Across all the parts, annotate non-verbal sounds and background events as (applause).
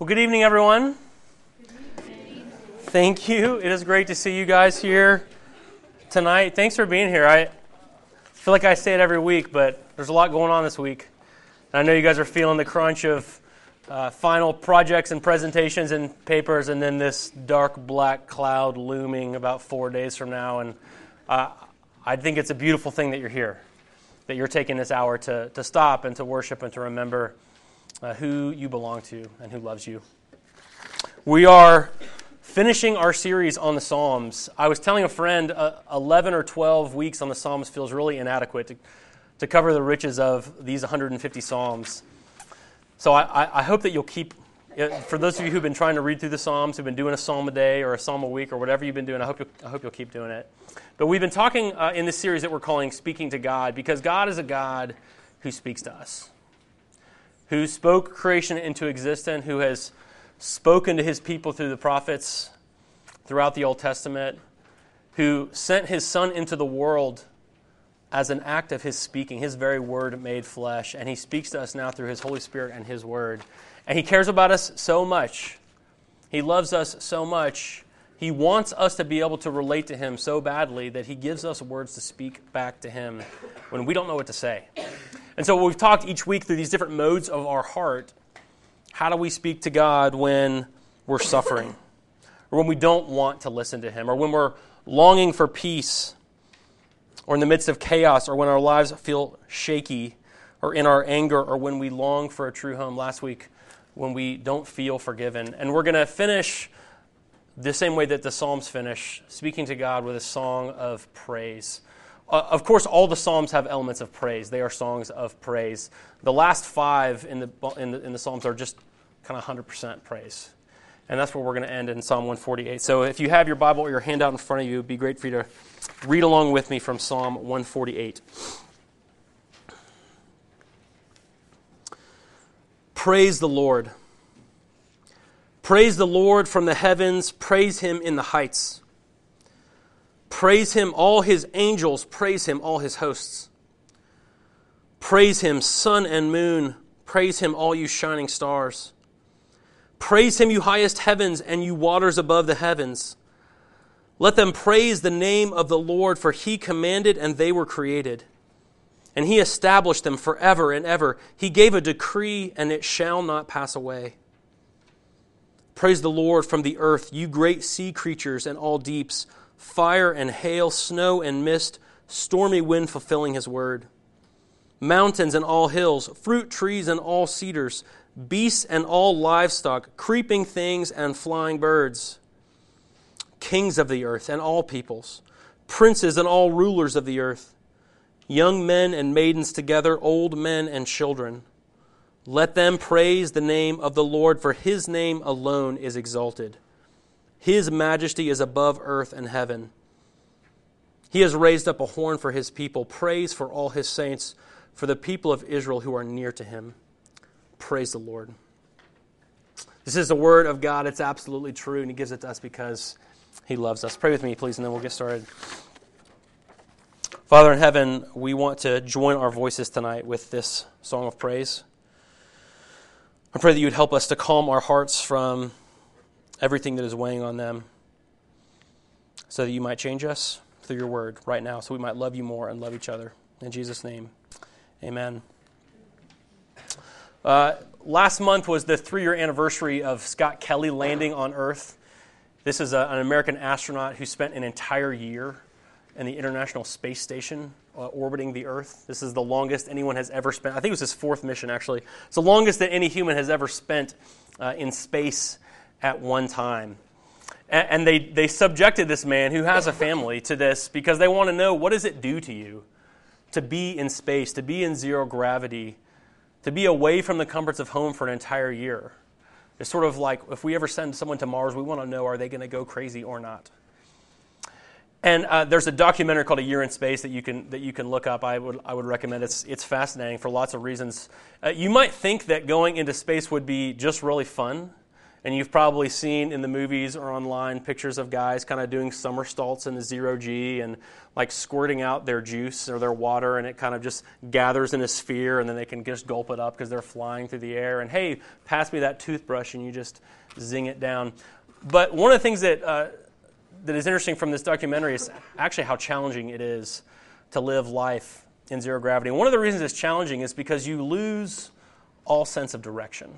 Well, good evening, everyone. Thank you. It is great to see you guys here tonight. Thanks for being here. I feel like I say it every week, but there's a lot going on this week. And I know you guys are feeling the crunch of uh, final projects and presentations and papers, and then this dark black cloud looming about four days from now. And uh, I think it's a beautiful thing that you're here, that you're taking this hour to, to stop and to worship and to remember uh, who you belong to and who loves you. We are finishing our series on the Psalms. I was telling a friend uh, 11 or 12 weeks on the Psalms feels really inadequate to, to cover the riches of these 150 Psalms. So I, I hope that you'll keep, uh, for those of you who've been trying to read through the Psalms, who've been doing a Psalm a day or a Psalm a week or whatever you've been doing, I hope you'll, I hope you'll keep doing it. But we've been talking uh, in this series that we're calling Speaking to God because God is a God who speaks to us who spoke creation into existence, who has spoken to his people through the prophets throughout the Old Testament, who sent his Son into the world as an act of his speaking, his very word made flesh. And he speaks to us now through his Holy Spirit and his word. And he cares about us so much. He loves us so much. He wants us to be able to relate to him so badly that he gives us words to speak back to him when we don't know what to say. And so we've talked each week through these different modes of our heart. How do we speak to God when we're suffering? Or when we don't want to listen to Him? Or when we're longing for peace? Or in the midst of chaos? Or when our lives feel shaky? Or in our anger? Or when we long for a true home? Last week, when we don't feel forgiven. And we're going to finish the same way that the Psalms finish, speaking to God with a song of praise. Uh, of course, all the Psalms have elements of praise. They are songs of praise. The last five in the, in the, in the Psalms are just kind of 100% praise. And that's where we're going to end in Psalm 148. So if you have your Bible or your handout in front of you, it would be great for you to read along with me from Psalm 148. Praise the Lord. Praise the Lord from the heavens. Praise him in the heights. Praise him, all his angels. Praise him, all his hosts. Praise him, sun and moon. Praise him, all you shining stars. Praise him, you highest heavens, and you waters above the heavens. Let them praise the name of the Lord, for he commanded and they were created. And he established them forever and ever. He gave a decree, and it shall not pass away. Praise the Lord from the earth, you great sea creatures and all deeps fire and hail, snow and mist, stormy wind fulfilling his word. Mountains and all hills, fruit trees and all cedars, beasts and all livestock, creeping things and flying birds, kings of the earth and all peoples, princes and all rulers of the earth, young men and maidens together, old men and children. Let them praise the name of the Lord, for his name alone is exalted. His majesty is above earth and heaven. He has raised up a horn for his people. Praise for all his saints, for the people of Israel who are near to him. Praise the Lord. This is the word of God. It's absolutely true, and he gives it to us because he loves us. Pray with me, please, and then we'll get started. Father in heaven, we want to join our voices tonight with this song of praise. I pray that you would help us to calm our hearts from everything that is weighing on them, so that you might change us through your word right now, so we might love you more and love each other. In Jesus' name, amen. Uh, last month was the three year anniversary of Scott Kelly landing on Earth. This is a, an American astronaut who spent an entire year in the International Space Station uh, orbiting the Earth. This is the longest anyone has ever spent. I think it was his fourth mission, actually. It's the longest that any human has ever spent uh, in space at one time. And they, they subjected this man who has a family to this because they want to know what does it do to you to be in space, to be in zero gravity, to be away from the comforts of home for an entire year. It's sort of like if we ever send someone to Mars, we want to know are they going to go crazy or not. And uh, there's a documentary called A Year in Space that you can that you can look up. I would I would recommend. It's it's fascinating for lots of reasons. Uh, you might think that going into space would be just really fun And you've probably seen in the movies or online pictures of guys kind of doing somersaults in the zero G and like squirting out their juice or their water, and it kind of just gathers in a sphere, and then they can just gulp it up because they're flying through the air. And hey, pass me that toothbrush, and you just zing it down. But one of the things that, uh, that is interesting from this documentary is actually how challenging it is to live life in zero gravity. And one of the reasons it's challenging is because you lose all sense of direction.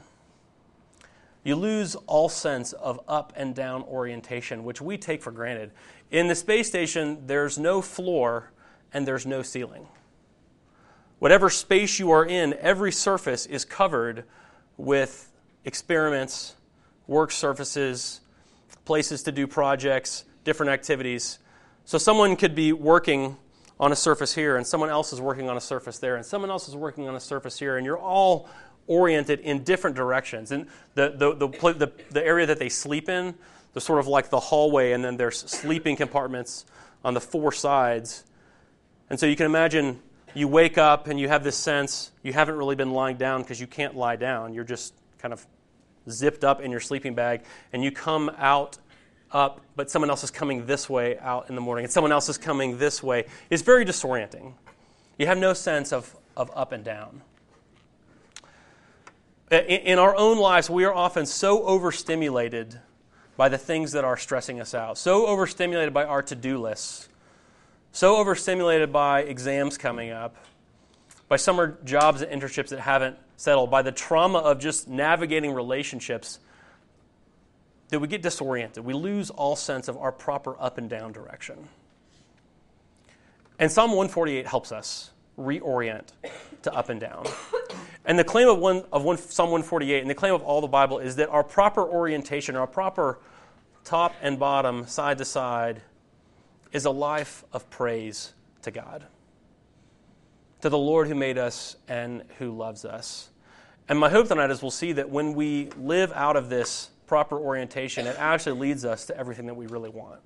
You lose all sense of up and down orientation, which we take for granted. In the space station, there's no floor and there's no ceiling. Whatever space you are in, every surface is covered with experiments, work surfaces, places to do projects, different activities. So someone could be working on a surface here, and someone else is working on a surface there, and someone else is working on a surface here, and you're all oriented in different directions. And the, the, the, the, the area that they sleep in, the sort of like the hallway, and then there's sleeping compartments on the four sides. And so you can imagine you wake up and you have this sense you haven't really been lying down because you can't lie down. You're just kind of zipped up in your sleeping bag, and you come out up, but someone else is coming this way out in the morning, and someone else is coming this way. It's very disorienting. You have no sense of, of up and down. In, our own lives, we are often so overstimulated by the things that are stressing us out, so overstimulated by our to do lists, so overstimulated by exams coming up, by summer jobs and internships that haven't settled, by the trauma of just navigating relationships, that we get disoriented. We lose all sense of our proper up and down direction. And Psalm 148 helps us reorient to up and down. And the claim of, one, of one, Psalm 148 and the claim of all the Bible is that our proper orientation, our proper top and bottom, side to side, is a life of praise to God, to the Lord who made us and who loves us. And my hope tonight is we'll see that when we live out of this proper orientation, it actually leads us to everything that we really want.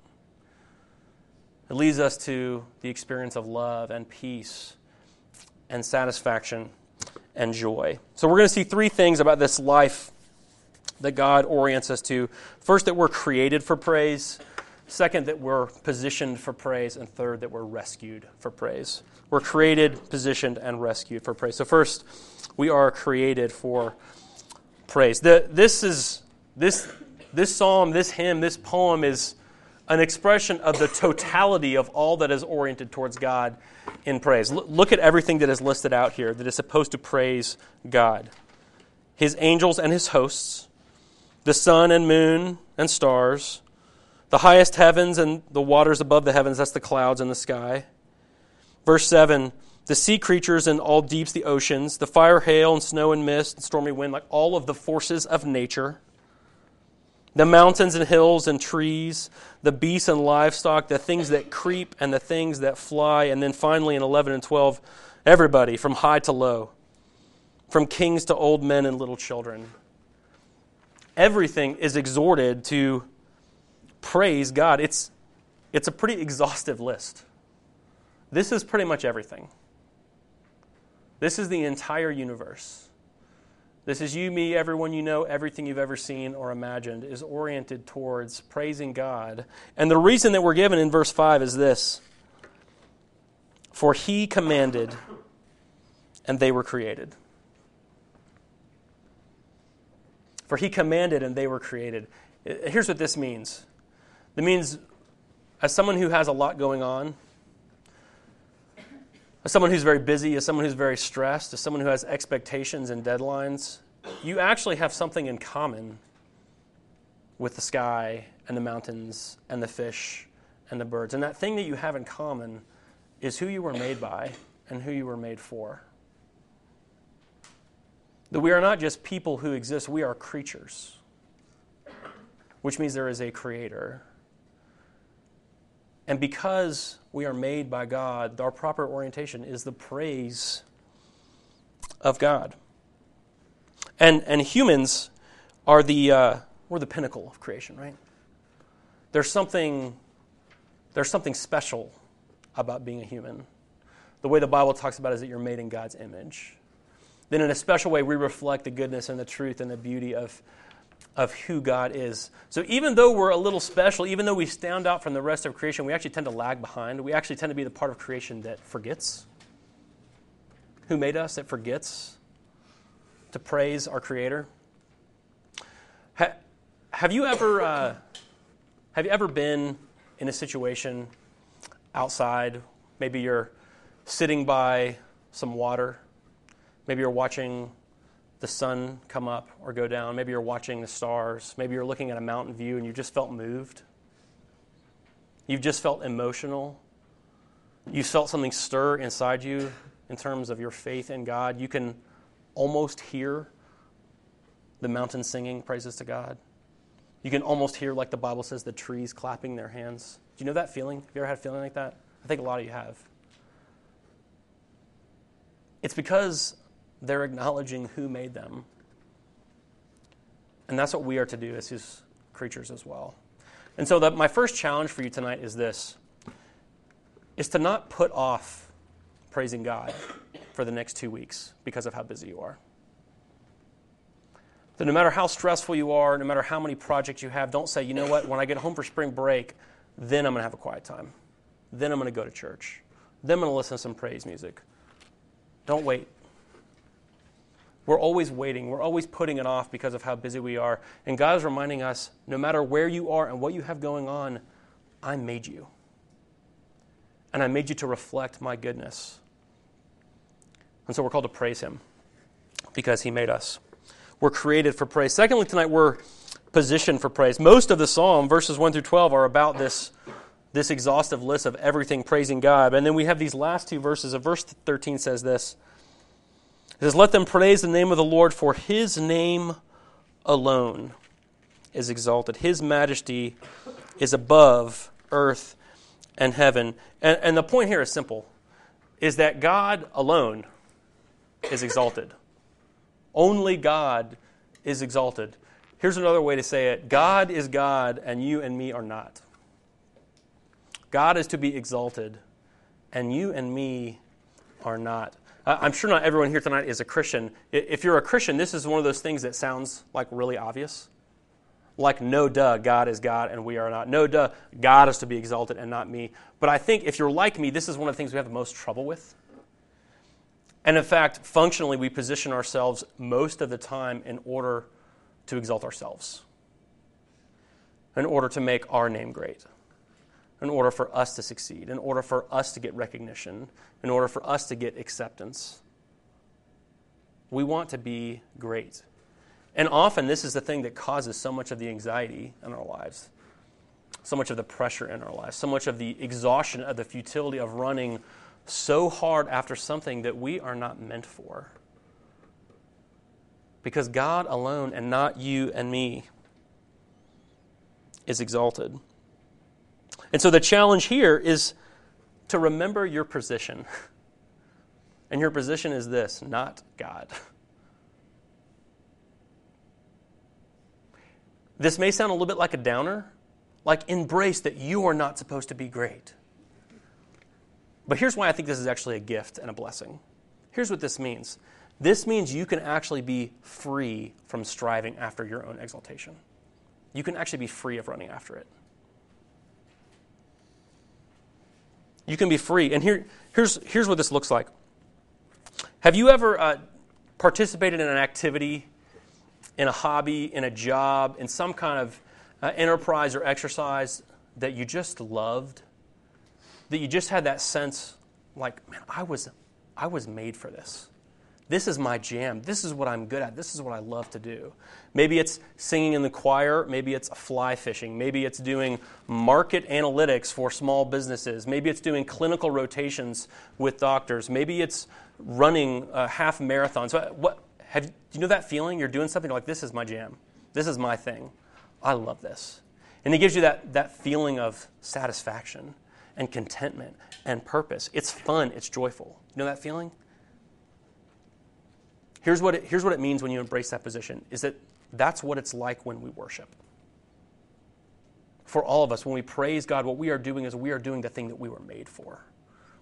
It leads us to the experience of love and peace and satisfaction and joy. So, we're going to see three things about this life that God orients us to. First, that we're created for praise. Second, that we're positioned for praise. And third, that we're rescued for praise. We're created, positioned, and rescued for praise. So, first, we are created for praise. The, this is this this psalm, this hymn, this poem is an expression of the totality of all that is oriented towards God in praise. L- look at everything that is listed out here that is supposed to praise God. His angels and his hosts, the sun and moon and stars, the highest heavens and the waters above the heavens, that's the clouds in the sky. Verse 7 the sea creatures and all deeps, the oceans, the fire, hail, and snow and mist, and stormy wind, like all of the forces of nature, the mountains and hills and trees, the beasts and livestock, the things that creep and the things that fly, and then finally in 11 and 12, everybody from high to low, from kings to old men and little children. Everything is exhorted to praise God. It's, it's a pretty exhaustive list. This is pretty much everything. This is the entire universe. This is you, me, everyone you know, everything you've ever seen or imagined is oriented towards praising God. And the reason that we're given in verse 5 is this For he commanded, and they were created. For he commanded, and they were created. Here's what this means it means, as someone who has a lot going on, as someone who's very busy, as someone who's very stressed, as someone who has expectations and deadlines, you actually have something in common with the sky and the mountains and the fish and the birds. And that thing that you have in common is who you were made by and who you were made for. That we are not just people who exist, we are creatures, which means there is a creator. And because we are made by God, our proper orientation is the praise of God. And, and humans are the, uh, we're the pinnacle of creation, right? There's something, there's something special about being a human. The way the Bible talks about is that you're made in God's image. Then, in a special way, we reflect the goodness and the truth and the beauty of, of who God is. So even though we're a little special, even though we stand out from the rest of creation, we actually tend to lag behind. We actually tend to be the part of creation that forgets who made us, that forgets to praise our Creator. Ha- have you ever uh, have you ever been in a situation outside? Maybe you're sitting by some water. Maybe you're watching the sun come up or go down. Maybe you're watching the stars. Maybe you're looking at a mountain view and you just felt moved. You've just felt emotional. You felt something stir inside you in terms of your faith in God. You can almost hear the mountain singing praises to God. You can almost hear, like the Bible says, the trees clapping their hands. Do you know that feeling? Have you ever had a feeling like that? I think a lot of you have. It's because they're acknowledging who made them. And that's what we are to do as his creatures as well. And so, the, my first challenge for you tonight is this is to not put off praising God for the next two weeks because of how busy you are. That no matter how stressful you are, no matter how many projects you have, don't say, you know what, when I get home for spring break, then I'm going to have a quiet time. Then I'm going to go to church. Then I'm going to listen to some praise music. Don't wait. We're always waiting. We're always putting it off because of how busy we are. And God is reminding us no matter where you are and what you have going on, I made you. And I made you to reflect my goodness. And so we're called to praise Him because He made us. We're created for praise. Secondly, tonight we're positioned for praise. Most of the psalm, verses 1 through 12, are about this, this exhaustive list of everything praising God. And then we have these last two verses. Of verse 13 says this it says, Let them praise the name of the Lord, for his name alone is exalted. His majesty is above earth and heaven. And, and the point here is simple is that God alone is exalted. Only God is exalted. Here's another way to say it God is God, and you and me are not. God is to be exalted, and you and me are not. Uh, I'm sure not everyone here tonight is a Christian. If you're a Christian, this is one of those things that sounds like really obvious. Like, no duh, God is God and we are not. No duh, God is to be exalted and not me. But I think if you're like me, this is one of the things we have the most trouble with. And in fact, functionally, we position ourselves most of the time in order to exalt ourselves, in order to make our name great in order for us to succeed, in order for us to get recognition, in order for us to get acceptance. We want to be great. And often, this is the thing that causes so much of the anxiety in our lives, so much of the pressure in our lives, so much of the exhaustion of the futility of running so hard after something that we are not meant for. Because God alone, and not you and me, is exalted. And so the challenge here is to remember your position. (laughs) And your position is this not God. (laughs) This may sound a little bit like a downer, like embrace that you are not supposed to be great. But here's why I think this is actually a gift and a blessing. Here's what this means this means you can actually be free from striving after your own exaltation. You can actually be free of running after it. You can be free. And here, here's, here's what this looks like. Have you ever uh, participated in an activity, in a hobby, in a job, in some kind of uh, enterprise or exercise that you just loved? That you just had that sense, like, man, I was, I was made for this. This is my jam. This is what I'm good at. This is what I love to do. Maybe it's singing in the choir. Maybe it's fly fishing. Maybe it's doing market analytics for small businesses. Maybe it's doing clinical rotations with doctors. Maybe it's running a half marathon. So, what, have, do you know that feeling? You're doing something like, this is my jam. This is my thing. I love this. And it gives you that, that feeling of satisfaction and contentment and purpose. It's fun, it's joyful. You know that feeling? Here's what, it, here's what it means when you embrace that position is that that's what it's like when we worship. For all of us, when we praise God, what we are doing is we are doing the thing that we were made for.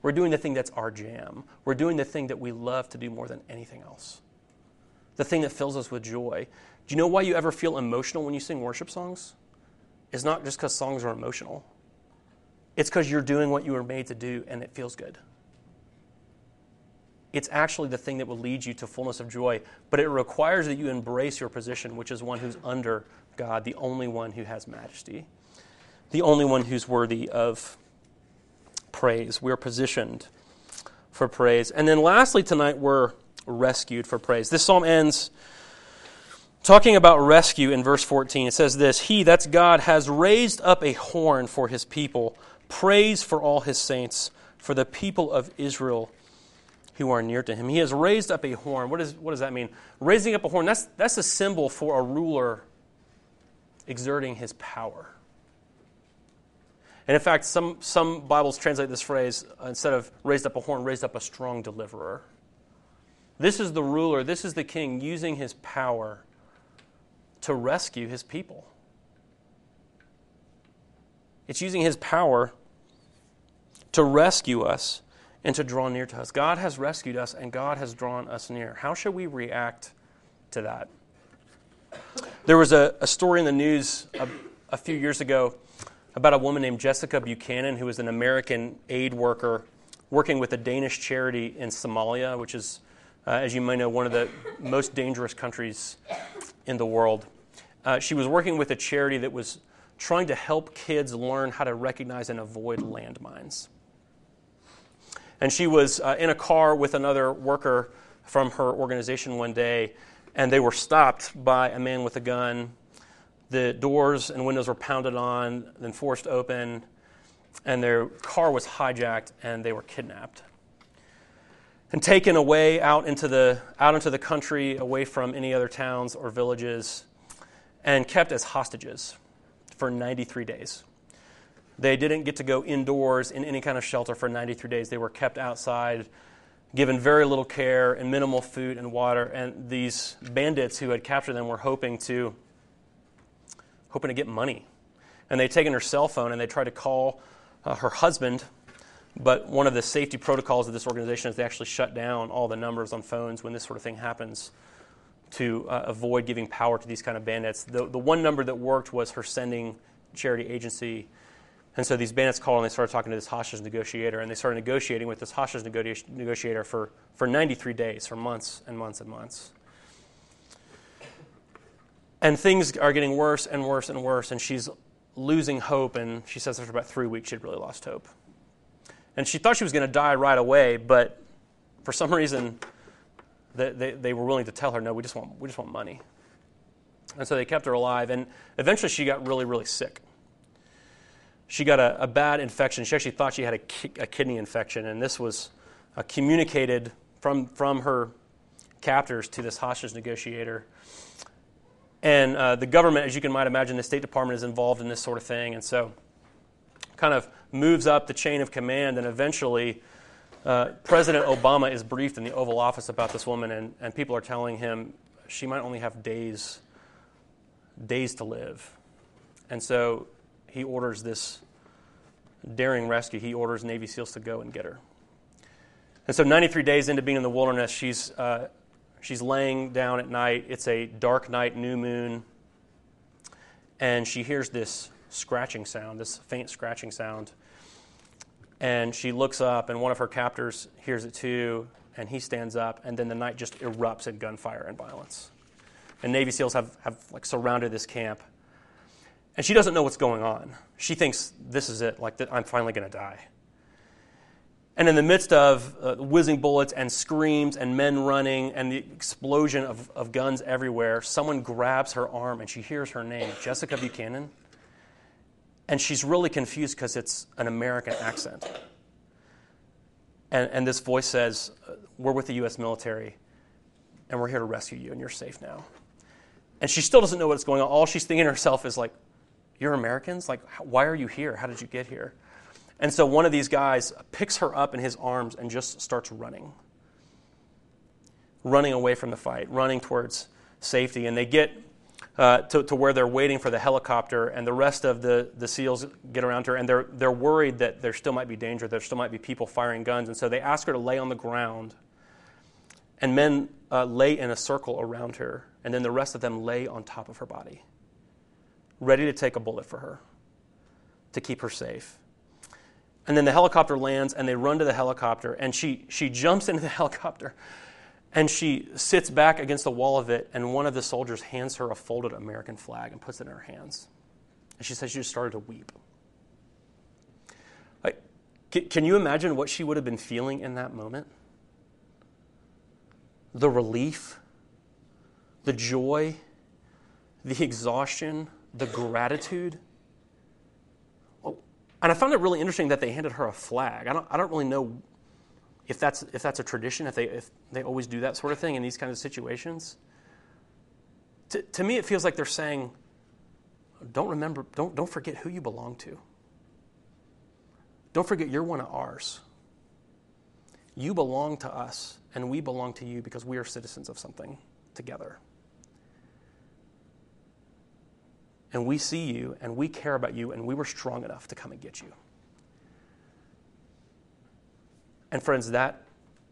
We're doing the thing that's our jam. We're doing the thing that we love to do more than anything else. the thing that fills us with joy. Do you know why you ever feel emotional when you sing worship songs? It's not just because songs are emotional, it's because you're doing what you were made to do and it feels good. It's actually the thing that will lead you to fullness of joy, but it requires that you embrace your position, which is one who's under God, the only one who has majesty, the only one who's worthy of praise. We're positioned for praise. And then lastly, tonight, we're rescued for praise. This psalm ends talking about rescue in verse 14. It says this He, that's God, has raised up a horn for his people, praise for all his saints, for the people of Israel who are near to him. He has raised up a horn. What, is, what does that mean? Raising up a horn, that's, that's a symbol for a ruler exerting his power. And in fact, some, some Bibles translate this phrase, uh, instead of raised up a horn, raised up a strong deliverer. This is the ruler, this is the king using his power to rescue his people. It's using his power to rescue us and to draw near to us. God has rescued us and God has drawn us near. How should we react to that? There was a, a story in the news a, a few years ago about a woman named Jessica Buchanan, who was an American aid worker working with a Danish charity in Somalia, which is, uh, as you may know, one of the most dangerous countries in the world. Uh, she was working with a charity that was trying to help kids learn how to recognize and avoid landmines. And she was uh, in a car with another worker from her organization one day, and they were stopped by a man with a gun. The doors and windows were pounded on, then forced open, and their car was hijacked, and they were kidnapped and taken away out into the out into the country, away from any other towns or villages, and kept as hostages for 93 days. They didn't get to go indoors in any kind of shelter for 93 days. They were kept outside, given very little care and minimal food and water. And these bandits who had captured them were hoping to hoping to get money. And they'd taken her cell phone and they tried to call uh, her husband. But one of the safety protocols of this organization is they actually shut down all the numbers on phones when this sort of thing happens to uh, avoid giving power to these kind of bandits. The, the one number that worked was her sending charity agency and so these bandits called and they started talking to this hostage negotiator, and they started negotiating with this hostage negotiator for, for 93 days, for months and months and months. And things are getting worse and worse and worse, and she's losing hope. And she says after about three weeks, she had really lost hope. And she thought she was going to die right away, but for some reason, they, they, they were willing to tell her, no, we just, want, we just want money. And so they kept her alive. And eventually, she got really, really sick she got a, a, bad infection. She actually thought she had a, ki- a kidney infection, and this was uh, communicated from, from her captors to this hostage negotiator. And uh, the government, as you can might imagine, the State Department is involved in this sort of thing, and so kind of moves up the chain of command, and eventually uh, President Obama is briefed in the Oval Office about this woman, and, and people are telling him she might only have days, days to live. And so he orders this daring rescue. He orders Navy SEALs to go and get her. And so, 93 days into being in the wilderness, she's, uh, she's laying down at night. It's a dark night, new moon. And she hears this scratching sound, this faint scratching sound. And she looks up, and one of her captors hears it too, and he stands up, and then the night just erupts in gunfire and violence. And Navy SEALs have, have like surrounded this camp and she doesn't know what's going on. She thinks this is it, like that I'm finally going to die. And in the midst of uh, whizzing bullets and screams and men running and the explosion of, of guns everywhere, someone grabs her arm and she hears her name, Jessica Buchanan. And she's really confused because it's an American accent. And, and this voice says, We're with the U.S. military and we're here to rescue you and you're safe now. And she still doesn't know what's going on. All she's thinking to herself is like, you're Americans? Like, why are you here? How did you get here? And so one of these guys picks her up in his arms and just starts running. Running away from the fight, running towards safety. And they get uh, to, to, where they're waiting for the helicopter, and the rest of the, the SEALs get around her, and they're, they're worried that there still might be danger, there still might be people firing guns. And so they ask her to lay on the ground. And men uh, lay in a circle around her, and then the rest of them lay on top of her body, ready to take a bullet for her, to keep her safe. And then the helicopter lands, and they run to the helicopter, and she, she jumps into the (laughs) helicopter, and she sits back against the wall of it, and one of the soldiers hands her a folded American flag and puts it in her hands. And she says she just started to weep. Like, can you imagine what she would have been feeling in that moment? the relief, the joy, the exhaustion, the gratitude. And I found it really interesting that they handed her a flag. I don't, I don't really know if that's, if that's a tradition, if they, if they always do that sort of thing in these kinds of situations. To, to me, it feels like they're saying, don't remember, don't, don't forget who you belong to. Don't forget you're one of ours. You belong to us, and we belong to you because we are citizens of something together. And we see you, and we care about you, and we were strong enough to come and get you. And, friends, that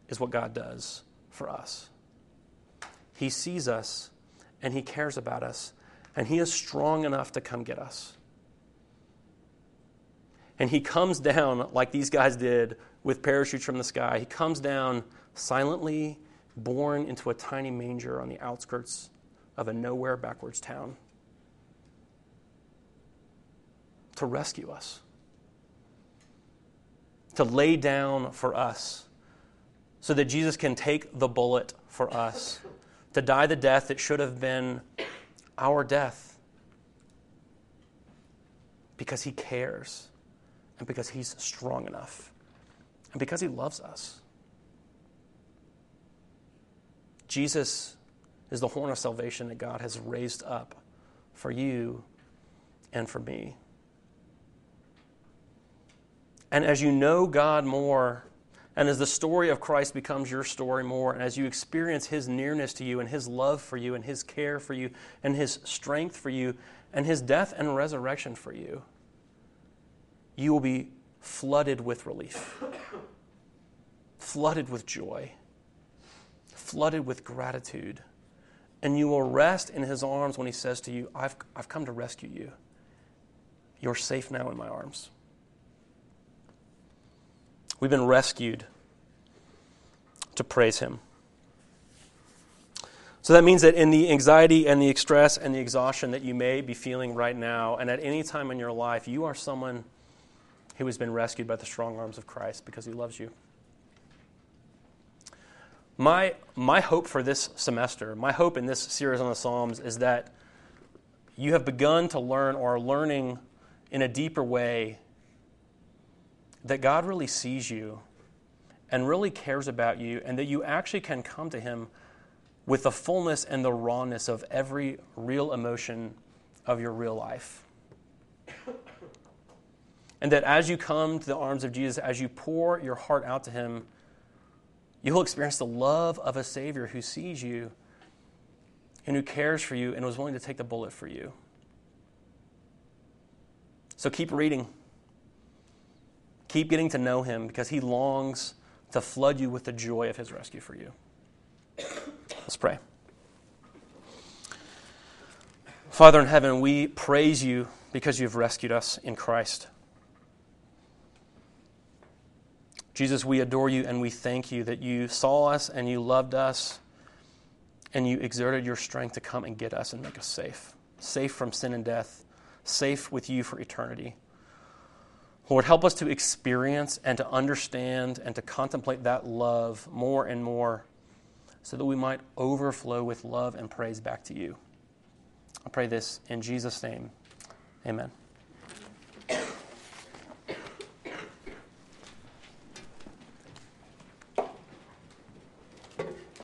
is what God does for us. He sees us, and He cares about us, and He is strong enough to come get us. And He comes down like these guys did with parachutes from the sky. He comes down silently, born into a tiny manger on the outskirts of a nowhere backwards town to rescue us, to lay down for us, so that Jesus can take the bullet for us, to die the death that should have been our death, because he cares and because he's strong enough and because he loves us. Jesus is the horn of salvation that God has raised up for you and for me. And as you know God more, and as the story of Christ becomes your story more, and as you experience His nearness to you, and His love for you, and His care for you, and His strength for you, and His death and resurrection for you, you will be flooded with relief, flooded with joy, flooded with gratitude. And you will rest in his arms when he says to you, I've, I've come to rescue you. You're safe now in my arms. We've been rescued to praise him. So that means that in the anxiety and the stress and the exhaustion that you may be feeling right now, and at any time in your life, you are someone who has been rescued by the strong arms of Christ because he loves you. My, my hope for this semester, my hope in this series on the Psalms is that you have begun to learn or are learning in a deeper way that God really sees you and really cares about you, and that you actually can come to Him with the fullness and the rawness of every real emotion of your real life. And that as you come to the arms of Jesus, as you pour your heart out to Him, you will experience the love of a Savior who sees you and who cares for you and was willing to take the bullet for you. So keep reading. Keep getting to know Him because He longs to flood you with the joy of His rescue for you. Let's pray. Father in heaven, we praise you because you've rescued us in Christ. Jesus, we adore you and we thank you that you saw us and you loved us and you exerted your strength to come and get us and make us safe. Safe from sin and death, safe with you for eternity. Lord, help us to experience and to understand and to contemplate that love more and more so that we might overflow with love and praise back to you. I pray this in Jesus' name. Amen.